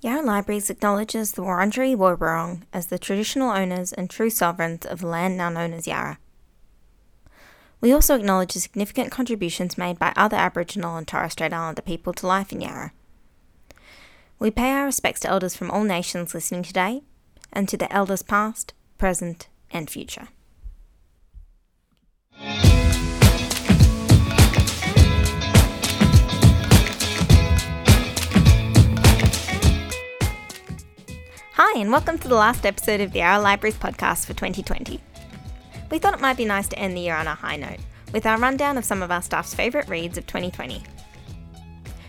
Yarra Libraries acknowledges the Wurundjeri Woi as the traditional owners and true sovereigns of the land now known as Yarra. We also acknowledge the significant contributions made by other Aboriginal and Torres Strait Islander people to life in Yarra. We pay our respects to elders from all nations listening today, and to the elders past, present, and future. Hi, and welcome to the last episode of the Yarra Libraries podcast for 2020. We thought it might be nice to end the year on a high note, with our rundown of some of our staff's favourite reads of 2020.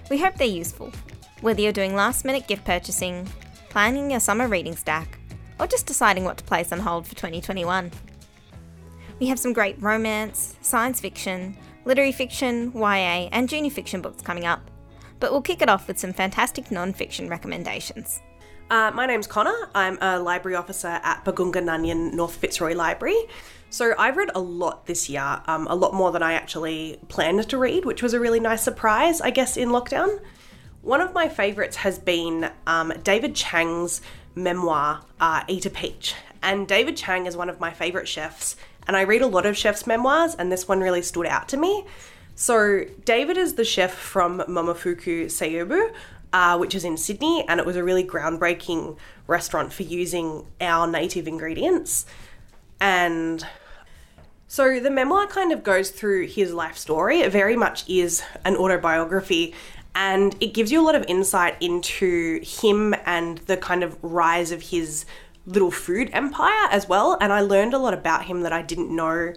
We hope they're useful, whether you're doing last minute gift purchasing, planning your summer reading stack, or just deciding what to place on hold for 2021. We have some great romance, science fiction, literary fiction, YA, and junior fiction books coming up, but we'll kick it off with some fantastic non fiction recommendations. Uh, my name's Connor. I'm a library officer at Bargoonga Nganjin North Fitzroy Library. So I've read a lot this year, um, a lot more than I actually planned to read, which was a really nice surprise, I guess, in lockdown. One of my favourites has been um, David Chang's memoir, uh, Eat a Peach. And David Chang is one of my favourite chefs, and I read a lot of chefs' memoirs, and this one really stood out to me. So, David is the chef from Momofuku Seiōbo, uh, which is in Sydney, and it was a really groundbreaking restaurant for using our native ingredients. And so the memoir kind of goes through his life story. It very much is an autobiography, and it gives you a lot of insight into him and the kind of rise of his little food empire as well. And I learned a lot about him that I didn't know.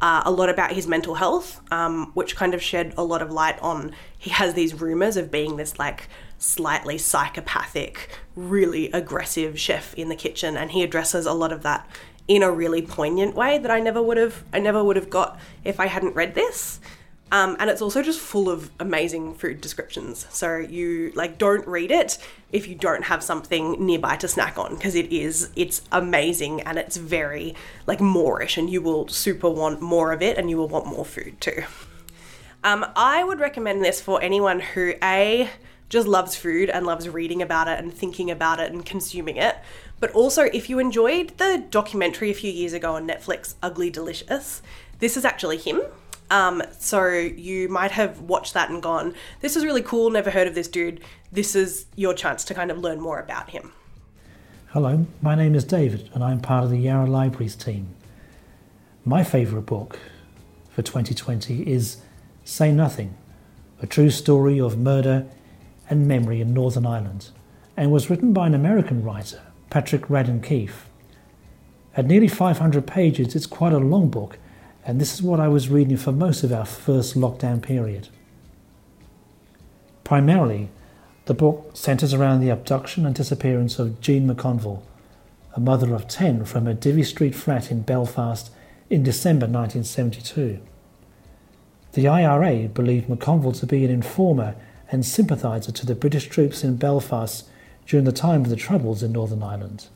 Uh, a lot about his mental health, um, which kind of shed a lot of light on. He has these rumors of being this like slightly psychopathic, really aggressive chef in the kitchen, and he addresses a lot of that in a really poignant way that I never would have I never would have got if I hadn't read this. Um, and it's also just full of amazing food descriptions. So you like don't read it if you don't have something nearby to snack on because it is it's amazing and it's very like moreish and you will super want more of it and you will want more food too. Um, I would recommend this for anyone who a just loves food and loves reading about it and thinking about it and consuming it. But also, if you enjoyed the documentary a few years ago on Netflix, Ugly Delicious, this is actually him. Um, so you might have watched that and gone, this is really cool, never heard of this dude. This is your chance to kind of learn more about him. Hello, my name is David and I'm part of the Yarra Libraries team. My favourite book for 2020 is Say Nothing, a true story of murder and memory in Northern Ireland, and was written by an American writer, Patrick Radden Keefe. At nearly 500 pages, it's quite a long book, and this is what I was reading for most of our first lockdown period. Primarily, the book centres around the abduction and disappearance of Jean McConville, a mother of 10 from a Divis Street flat in Belfast in December 1972. The IRA believed McConville to be an informer and sympathiser to the British troops in Belfast during the time of the Troubles in Northern Ireland.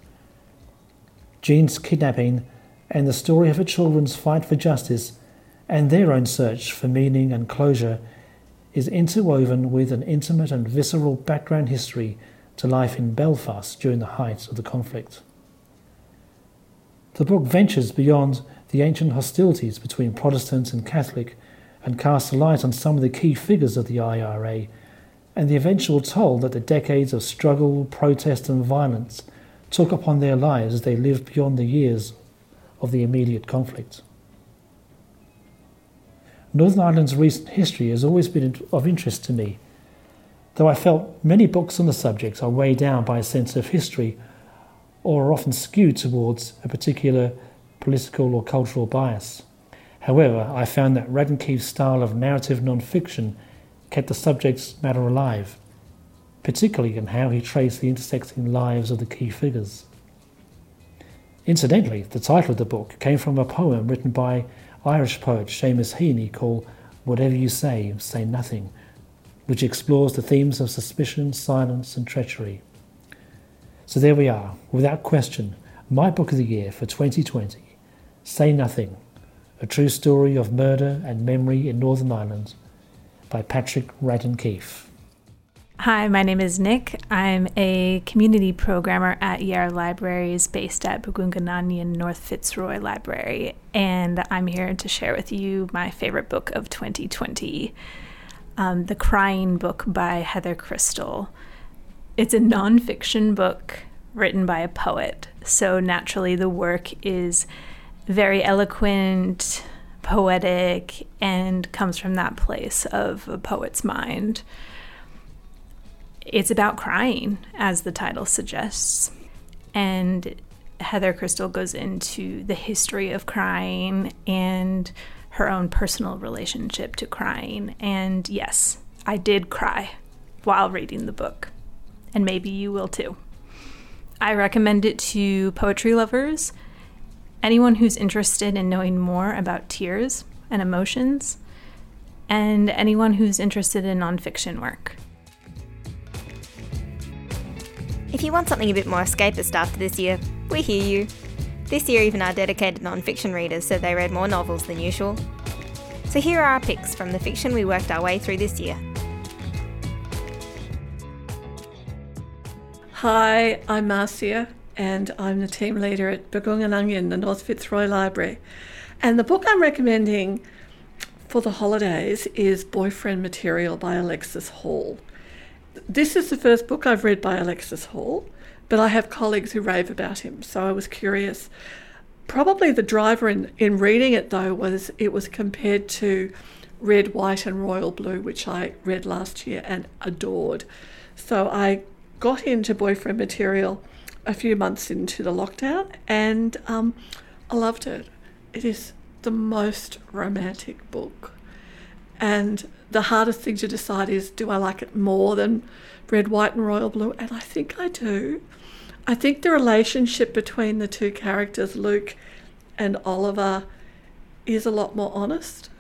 Jean's kidnapping and the story of her children's fight for justice and their own search for meaning and closure is interwoven with an intimate and visceral background history to life in Belfast during the height of the conflict. The book ventures beyond the ancient hostilities between Protestant and Catholic and casts a light on some of the key figures of the IRA and the eventual toll that the decades of struggle, protest, and violence took upon their lives as they lived beyond the years of the immediate conflict. Northern Ireland's recent history has always been of interest to me, though I felt many books on the subject are weighed down by a sense of history or are often skewed towards a particular political or cultural bias. However, I found that Radden Keefe's style of narrative non-fiction kept the subject's matter alive, particularly in how he traced the intersecting lives of the key figures. Incidentally, the title of the book came from a poem written by Irish poet Seamus Heaney called Whatever You Say, Say Nothing, which explores the themes of suspicion, silence, and treachery. So there we are, without question, my book of the year for 2020 Say Nothing, a true story of murder and memory in Northern Ireland by Patrick Keefe. Hi, my name is Nick. I'm a community programmer at Yarra Libraries based at Bargoonga Nganjin North Fitzroy Library, and I'm here to share with you my favorite book of 2020 um, The Crying Book by Heather Christle. It's a nonfiction book written by a poet, so naturally the work is very eloquent, poetic, and comes from that place of a poet's mind. It's about crying, as the title suggests. And Heather Christle goes into the history of crying and her own personal relationship to crying. And yes, I did cry while reading the book. And maybe you will too. I recommend it to poetry lovers, anyone who's interested in knowing more about tears and emotions, and anyone who's interested in nonfiction work. If you want something a bit more escapist after this year, we hear you. This year, even our dedicated non fiction readers said they read more novels than usual. So here are our picks from the fiction we worked our way through this year. Hi, I'm Marcia, and I'm the team leader at Bargoonga Nganjin, the North Fitzroy Library. And the book I'm recommending for the holidays is Boyfriend Material by Alexis Hall. This is the first book I've read by Alexis Hall, but I have colleagues who rave about him, so I was curious. Probably the driver in, in reading it, though, was it was compared to Red, White, and Royal Blue, which I read last year and adored. So I got into boyfriend material a few months into the lockdown and um, I loved it. It is the most romantic book. And the hardest thing to decide is do I like it more than red, white, and royal blue? And I think I do. I think the relationship between the two characters, Luke and Oliver, is a lot more honest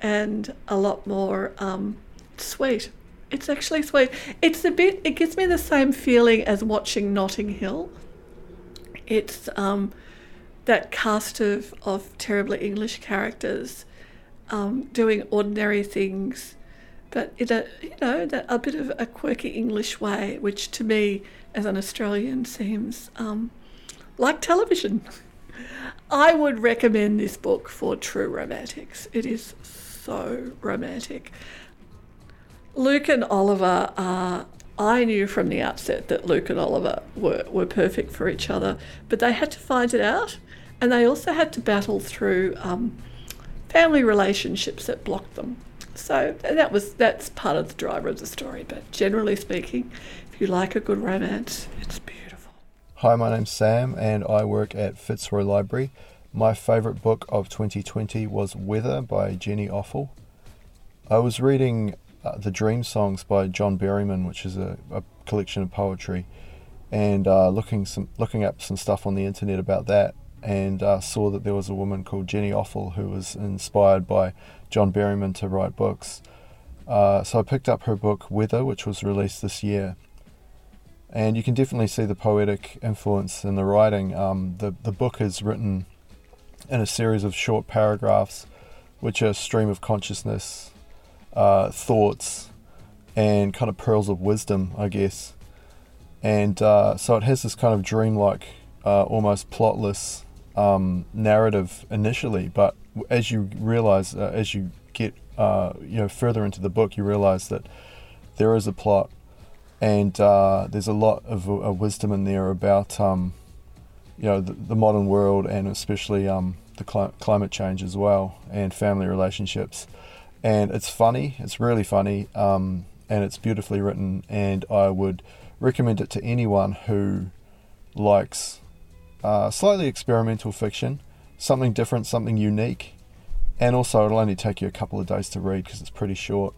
and a lot more um, sweet. It's actually sweet. It's a bit. It gives me the same feeling as watching Notting Hill. It's um, that cast of of terribly English characters um, doing ordinary things but in a you know a bit of a quirky English way, which to me as an Australian seems um, like television. I would recommend this book for true romantics. It is so romantic. Luke and Oliver are. I knew from the outset that Luke and Oliver were, were perfect for each other, but they had to find it out, and they also had to battle through um, family relationships that blocked them. So that was that's part of the driver of the story. But generally speaking, if you like a good romance, it's beautiful. Hi, my name's Sam, and I work at Fitzroy Library. My favourite book of 2020 was Weather by Jenny Offill. I was reading uh, The Dream Songs by John Berryman, which is a, a collection of poetry, and uh, looking some looking up some stuff on the internet about that, and uh, saw that there was a woman called Jenny Offill who was inspired by John Berryman to write books. Uh, so I picked up her book Weather, which was released this year. And you can definitely see the poetic influence in the writing. Um, the, the book is written in a series of short paragraphs, which are stream of consciousness, uh, thoughts, and kind of pearls of wisdom, I guess. And uh, so it has this kind of dreamlike, uh, almost plotless um, narrative initially, but as you realize, uh, as you get uh, you know further into the book, you realize that there is a plot, and uh, there's a lot of uh, wisdom in there about um, you know the, the, modern world and especially um, the cl- climate change as well, and family relationships. And it's funny. It's really funny, um, and it's beautifully written. And I would recommend it to anyone who likes uh, slightly experimental fiction something different, something unique. And also, it'll only take you a couple of days to read because it's pretty short.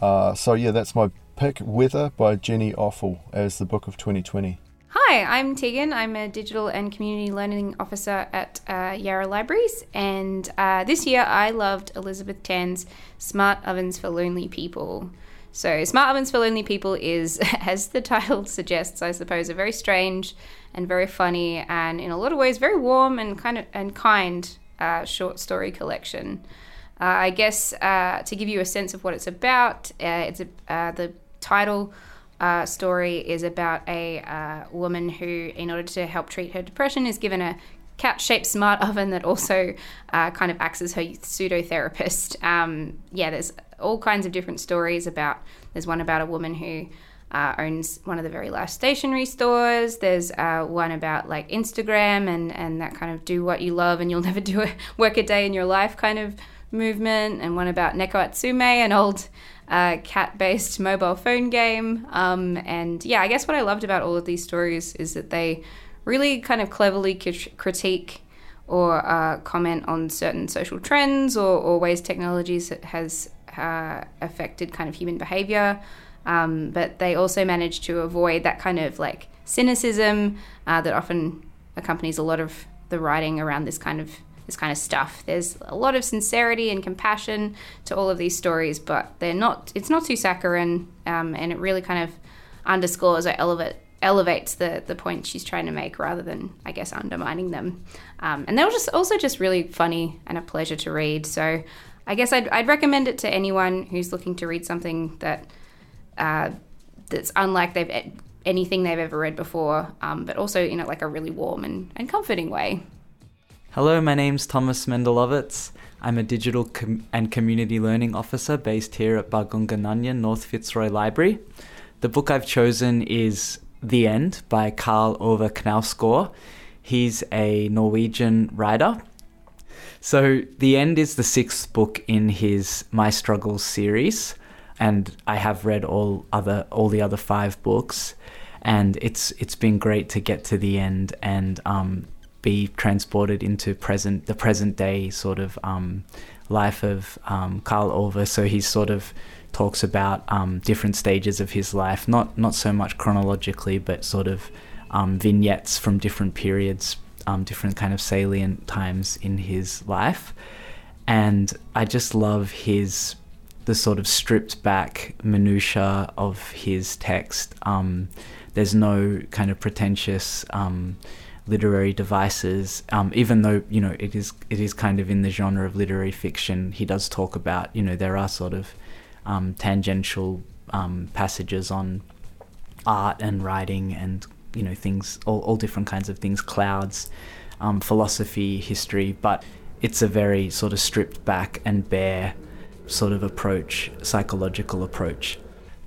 Uh, so, yeah, that's my pick Weather by Jenny Offill as the book of 2020. Hi, I'm Tegan. I'm a digital and community learning officer at uh, Yarra Libraries, and uh, this year I loved Elizabeth Tan's Smart Ovens for Lonely People. So, Smart Ovens for Lonely People is, as the title suggests, I suppose, a very strange and very funny and in a lot of ways very warm and kind of and kind uh, short story collection. Uh, I guess uh, to give you a sense of what it's about, uh, it's a, the title uh, story is about a uh, woman who, in order to help treat her depression, is given a cat shaped smart oven that also uh, kind of acts as her pseudo therapist. Um, yeah, there's all kinds of different stories about. There's one about a woman who uh, owns one of the very last stationery stores. There's uh, one about like Instagram and, and that kind of do what you love and you'll never do a work a day in your life kind of movement, and one about Neko Atsume, an old uh, cat based mobile phone game. Um, and yeah, I guess what I loved about all of these stories is that they really kind of cleverly critique or uh, comment on certain social trends or, or ways technologies has uh, affected kind of human behavior. Um, but they also manage to avoid that kind of like cynicism uh, that often accompanies a lot of the writing around this kind of this kind of stuff. There's a lot of sincerity and compassion to all of these stories, but they're not. It's not too saccharine, um, and it really kind of underscores or elevate, elevates the the point she's trying to make, rather than I guess undermining them. Um, and they were just also just really funny and a pleasure to read. So I guess I'd, I'd recommend it to anyone who's looking to read something that uh, that's unlike they've anything they've ever read before, um, but also in a, like a really warm and, and comforting way. Hello, my name's Thomas Mendelovitz. I'm a digital com- and community learning officer based here at Bargoonga North Fitzroy Library. The book I've chosen is The End by Karl Ove Knausgård. He's a Norwegian writer. So, The End is the sixth book in his My Struggles series, and I have read all other all the other five books, and it's it's been great to get to the end and um, be transported into present the present day sort of um, life of um, Karl. So he sort of talks about um, different stages of his life, not not so much chronologically, but sort of um, vignettes from different periods, um, different kind of salient times in his life. And I just love his the sort of stripped back minutia of his text. Um, there's no kind of pretentious literary devices. Um, even though you know it is it is kind of in the genre of literary fiction, he does talk about you know there are sort of um, tangential um, passages on art and writing and you know things all, all different kinds of things, clouds, um, philosophy, history, but it's a very sort of stripped back and bare sort of approach, psychological approach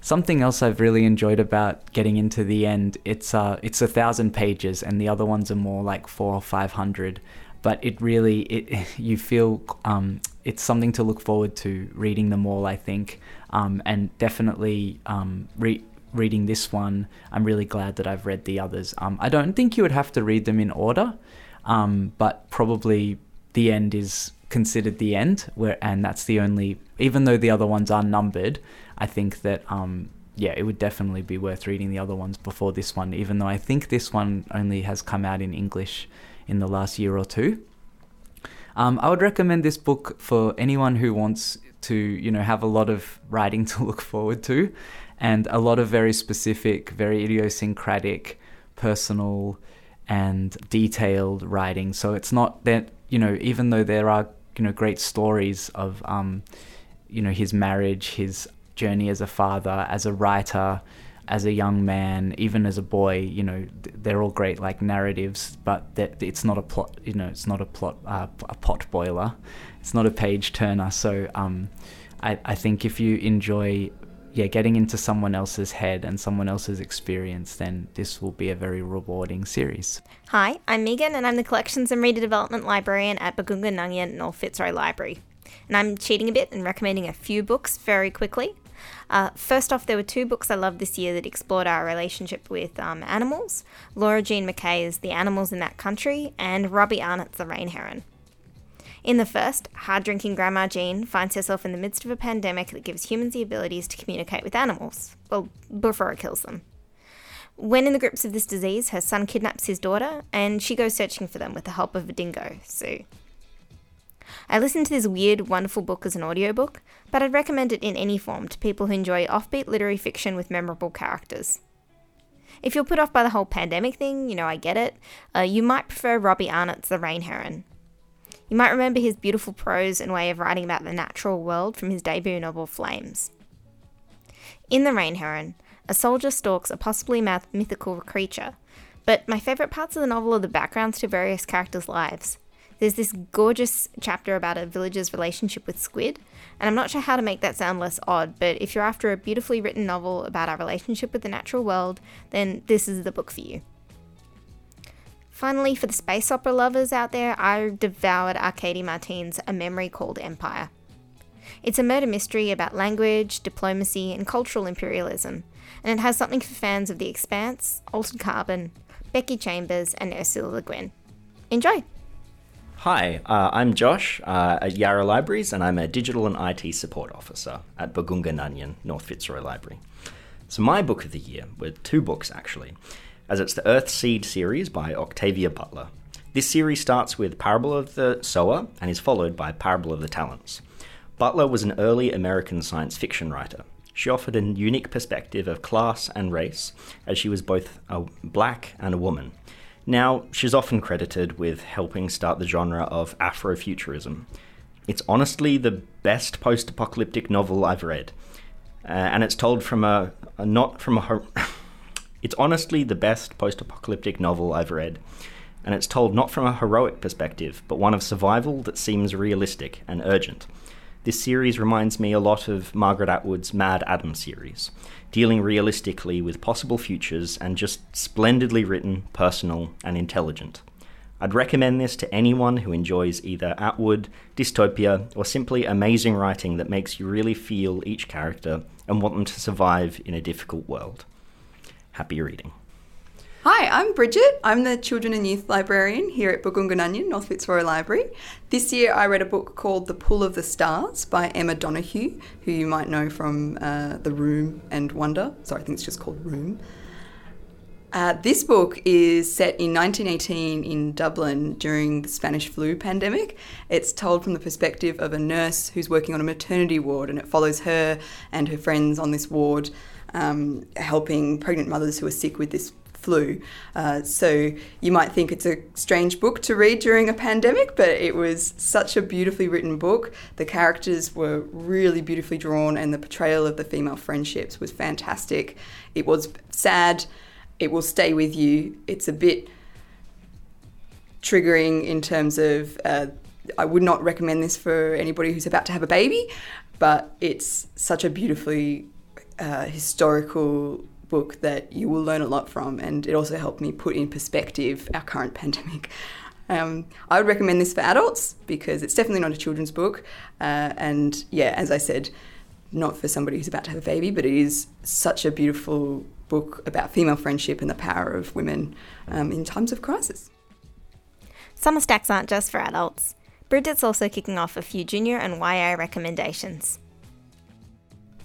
Something else I've really enjoyed about getting into the end, it's uh, it's a thousand pages, and the other ones are more like four or five hundred. But it really, it you feel um, it's something to look forward to reading them all. I think, um, and definitely um, re- reading this one, I'm really glad that I've read the others. Um, I don't think you would have to read them in order, um, but probably the end is considered the end, where and that's the only. Even though the other ones are numbered, I think that um, yeah, it would definitely be worth reading the other ones before this one, even though I think this one only has come out in English in the last year or two. Um, I would recommend this book for anyone who wants to, you know, have a lot of writing to look forward to, and a lot of very specific, very idiosyncratic, personal, and detailed writing. So it's not that you know, even though there are you know great stories of um, you know his marriage, his journey as a father, as a writer, as a young man, even as a boy, you know, they're all great like narratives, but it's not a plot, you know, it's not a plot, uh, a pot boiler, it's not a page turner. So um, I, I think if you enjoy, yeah, getting into someone else's head and someone else's experience, then this will be a very rewarding series. Hi, I'm Megan, and I'm the Collections and Reader Development Librarian at Bargoonga Nganjin North Fitzroy Library. And I'm cheating a bit and recommending a few books very quickly. Uh, first off, there were two books I loved this year that explored our relationship with um, animals Laura Jean McKay's The Animals in That Country and Robbie Arnott's The Rain Heron. In the first, hard drinking Grandma Jean finds herself in the midst of a pandemic that gives humans the abilities to communicate with animals, well, before it kills them. When in the grips of this disease, her son kidnaps his daughter and she goes searching for them with the help of a dingo, Sue. I listened to this weird, wonderful book as an audiobook, but I'd recommend it in any form to people who enjoy offbeat literary fiction with memorable characters. If you're put off by the whole pandemic thing, you know, I get it, uh, you might prefer Robbie Arnott's The Rain Heron. You might remember his beautiful prose and way of writing about the natural world from his debut novel Flames. In The Rain Heron, a soldier stalks a possibly mythical creature, but my favourite parts of the novel are the backgrounds to various characters' lives. There's this gorgeous chapter about a villager's relationship with squid, and I'm not sure how to make that sound less odd, but if you're after a beautifully written novel about our relationship with the natural world, then this is the book for you. Finally, for the space opera lovers out there, I devoured Arkady Martine's A Memory Called Empire. It's a murder mystery about language, diplomacy, and cultural imperialism, and it has something for fans of The Expanse, Altered Carbon, Becky Chambers, and Ursula Le Guin. Enjoy! Hi, uh, I'm Josh uh, at Yarra Libraries, and I'm a digital and IT support officer at Bargoonga Nganjin, North Fitzroy Library. So, my book of the year were two books actually, as it's the Earth Seed series by Octavia Butler. This series starts with Parable of the Sower and is followed by Parable of the Talents. Butler was an early American science fiction writer. She offered a unique perspective of class and race, as she was both a black and a woman. Now, she's often credited with helping start the genre of Afrofuturism. It's honestly the best post apocalyptic novel I've read. Uh, and it's told from a, a not from a. It's honestly the best post apocalyptic novel I've read. And it's told not from a heroic perspective, but one of survival that seems realistic and urgent. This series reminds me a lot of Margaret Atwood's MaddAddam series, dealing realistically with possible futures and just splendidly written, personal, and intelligent. I'd recommend this to anyone who enjoys either Atwood, dystopia, or simply amazing writing that makes you really feel each character and want them to survive in a difficult world. Happy reading. Hi, I'm Bridget. I'm the Children and Youth Librarian here at Bargoonga Nganjin, North Fitzroy Library. This year I read a book called The Pull of the Stars by Emma Donoghue, who you might know from uh, The Room and Wonder. Sorry, I think it's just called Room. Uh, this book is set in 1918 in Dublin during the Spanish flu pandemic. It's told from the perspective of a nurse who's working on a maternity ward, and it follows her and her friends on this ward, um, helping pregnant mothers who are sick with this flu. Uh, so you might think it's a strange book to read during a pandemic, but it was such a beautifully written book. The characters were really beautifully drawn, and the portrayal of the female friendships was fantastic. It was sad. It will stay with you. It's a bit triggering in terms of. Uh, I would not recommend this for anybody who's about to have a baby, but it's such a beautifully uh, historical book that you will learn a lot from, and it also helped me put in perspective our current pandemic. Um, I would recommend this for adults because it's definitely not a children's book, uh, and yeah, as I said, not for somebody who's about to have a baby, but it is such a beautiful book about female friendship and the power of women um, in times of crisis. Summer stacks aren't just for adults. Bridget's also kicking off a few junior and YA recommendations.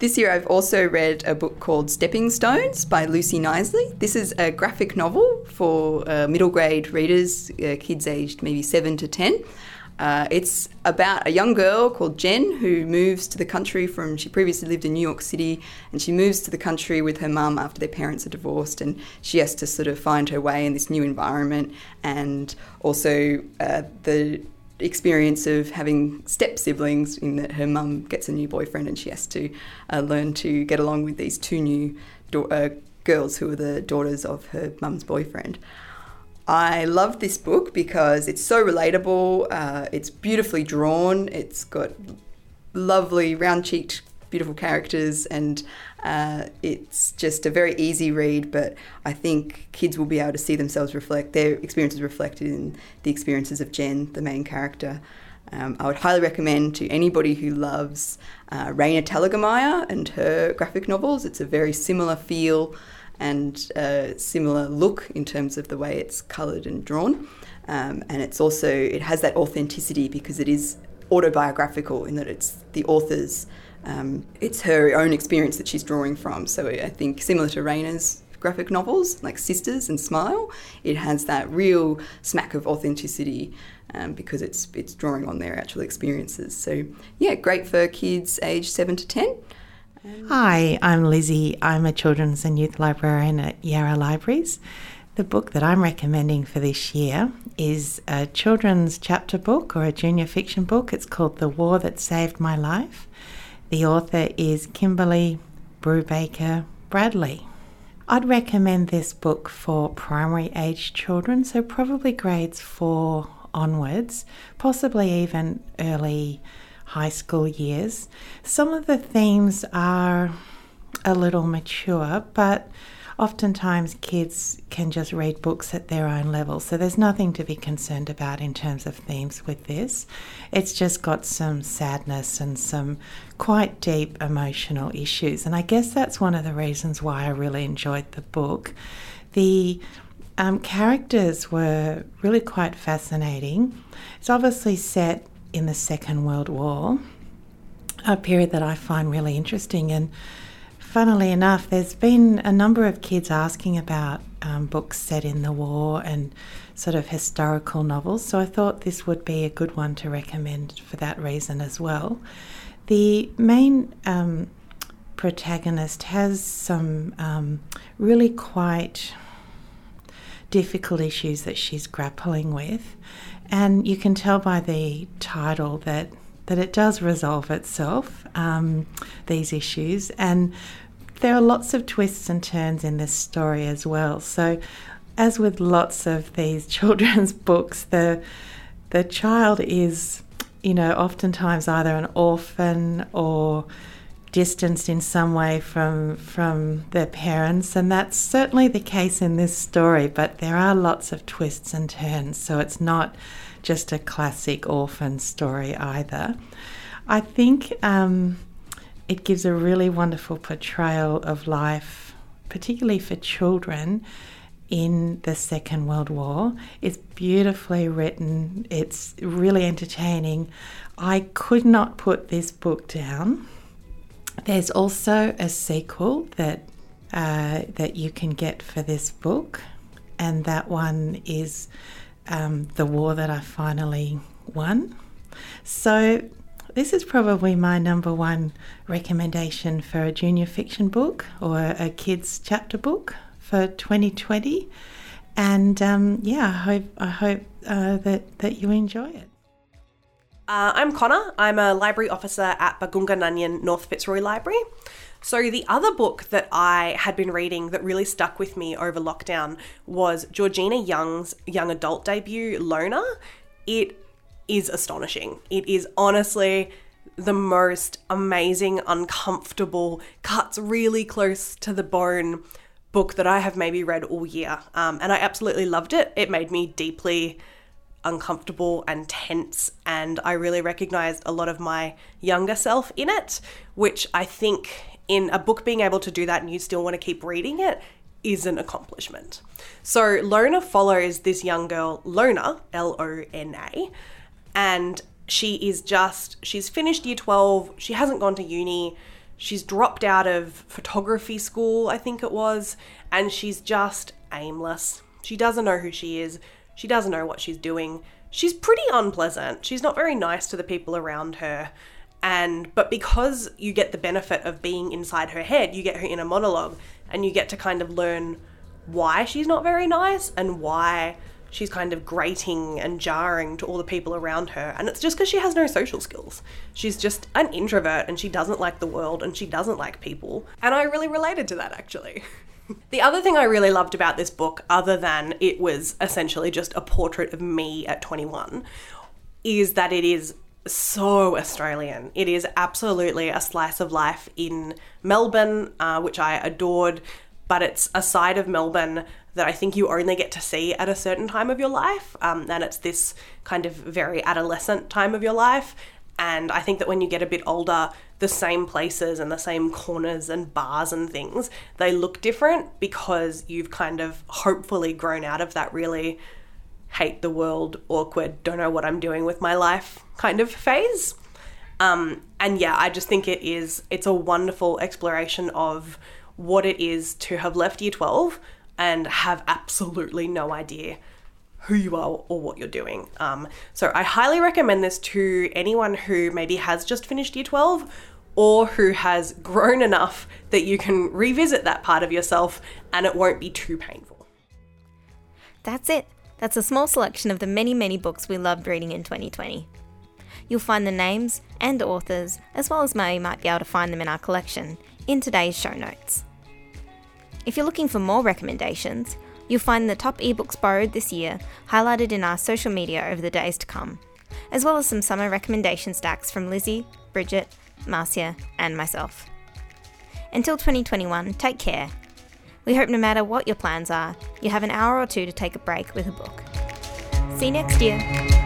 This year, I've also read a book called Stepping Stones by Lucy Knisley. This is a graphic novel for uh, middle grade readers, uh, kids aged maybe 7 to 10. Uh, it's about a young girl called Jen who moves to the country from, she previously lived in New York City, and she moves to the country with her mum after their parents are divorced, and she has to sort of find her way in this new environment. And also, uh, the experience of having step siblings in that her mum gets a new boyfriend and she has to uh, learn to get along with these two new do- uh, girls who are the daughters of her mum's boyfriend. I love this book because it's so relatable, uh, it's beautifully drawn, it's got lovely round cheeked, beautiful characters, and uh, it's just a very easy read. But I think kids will be able to see themselves reflect, their experiences reflected in the experiences of Jen, the main character. Um, I would highly recommend to anybody who loves uh, Raina Telgemeier and her graphic novels. It's a very similar feel and a similar look in terms of the way it's coloured and drawn. Um, and it's also, it has that authenticity because it is autobiographical in that it's the author's, um, it's her own experience that she's drawing from. So I think similar to Raina's graphic novels like Sisters and Smile, it has that real smack of authenticity um, because it's it's drawing on their actual experiences. So yeah, great for kids aged seven to ten. Hi, I'm Lizzie. I'm a children's and youth librarian at Yarra Libraries. The book that I'm recommending for this year is a children's chapter book or a junior fiction book. It's called The War That Saved My Life. The author is Kimberly Brubaker Bradley. I'd recommend this book for primary age children, so probably grades four onwards, possibly even early high school years. Some of the themes are a little mature, but oftentimes kids can just read books at their own level. So there's nothing to be concerned about in terms of themes with this. It's just got some sadness and some quite deep emotional issues. And I guess that's one of the reasons why I really enjoyed the book. The um, characters were really quite fascinating. It's obviously set in the Second World War, a period that I find really interesting. And funnily enough, there's been a number of kids asking about um, books set in the war and sort of historical novels, so I thought this would be a good one to recommend for that reason as well. The main um, protagonist has some um, really quite difficult issues that she's grappling with, and you can tell by the title that that it does resolve itself um, these issues and there are lots of twists and turns in this story as well. So as with lots of these children's books the the child is you know oftentimes either an orphan or distanced in some way from from their parents and that's certainly the case in this story but there are lots of twists and turns so it's not just a classic orphan story either. I think um, it gives a really wonderful portrayal of life particularly for children in the Second World War. It's beautifully written, it's really entertaining. I could not put this book down. There's also a sequel that uh, that you can get for this book, and that one is um, the war that I finally won. So this is probably my number one recommendation for a junior fiction book or a kids chapter book for 2020. And um, yeah, I hope I hope uh, that that you enjoy it. Uh, I'm Connor. I'm a library officer at Bargoonga Nganjin North Fitzroy Library. So, the other book that I had been reading that really stuck with me over lockdown was Georgina Young's young adult debut, Loner. It is astonishing. It is honestly the most amazing, uncomfortable, cuts really close to the bone book that I have maybe read all year. Um, and I absolutely loved it. It made me deeply uncomfortable and tense, and I really recognized a lot of my younger self in it, which I think in a book being able to do that and you still want to keep reading it is an accomplishment. So Loner follows this young girl, Lona, L O N A, and she is just, she's finished year 12, she hasn't gone to uni, she's dropped out of photography school, I think it was, and she's just aimless. She doesn't know who she is. She doesn't know what she's doing. She's pretty unpleasant. She's not very nice to the people around her. And but because you get the benefit of being inside her head, you get her inner monologue and you get to kind of learn why she's not very nice and why she's kind of grating and jarring to all the people around her. And it's just because she has no social skills. She's just an introvert and she doesn't like the world and she doesn't like people. And I really related to that actually. The other thing I really loved about this book, other than it was essentially just a portrait of me at 21, is that it is so Australian. It is absolutely a slice of life in Melbourne, uh, which I adored, but it's a side of Melbourne that I think you only get to see at a certain time of your life. Um, and it's this kind of very adolescent time of your life. And I think that when you get a bit older, the same places and the same corners and bars and things, they look different because you've kind of hopefully grown out of that really hate the world, awkward, don't know what I'm doing with my life kind of phase. Um, and yeah, I just think it is, it's a wonderful exploration of what it is to have left year 12 and have absolutely no idea who you are or what you're doing. Um, so I highly recommend this to anyone who maybe has just finished year 12 or who has grown enough that you can revisit that part of yourself and it won't be too painful. That's it. That's a small selection of the many, many books we loved reading in 2020. You'll find the names and authors, as well as where you might be able to find them in our collection, in today's show notes. If you're looking for more recommendations, you'll find the top ebooks borrowed this year highlighted in our social media over the days to come, as well as some summer recommendation stacks from Lizzie, Bridget, Marcia, and myself. Until 2021, take care. We hope no matter what your plans are, you have an hour or two to take a break with a book. See you next year.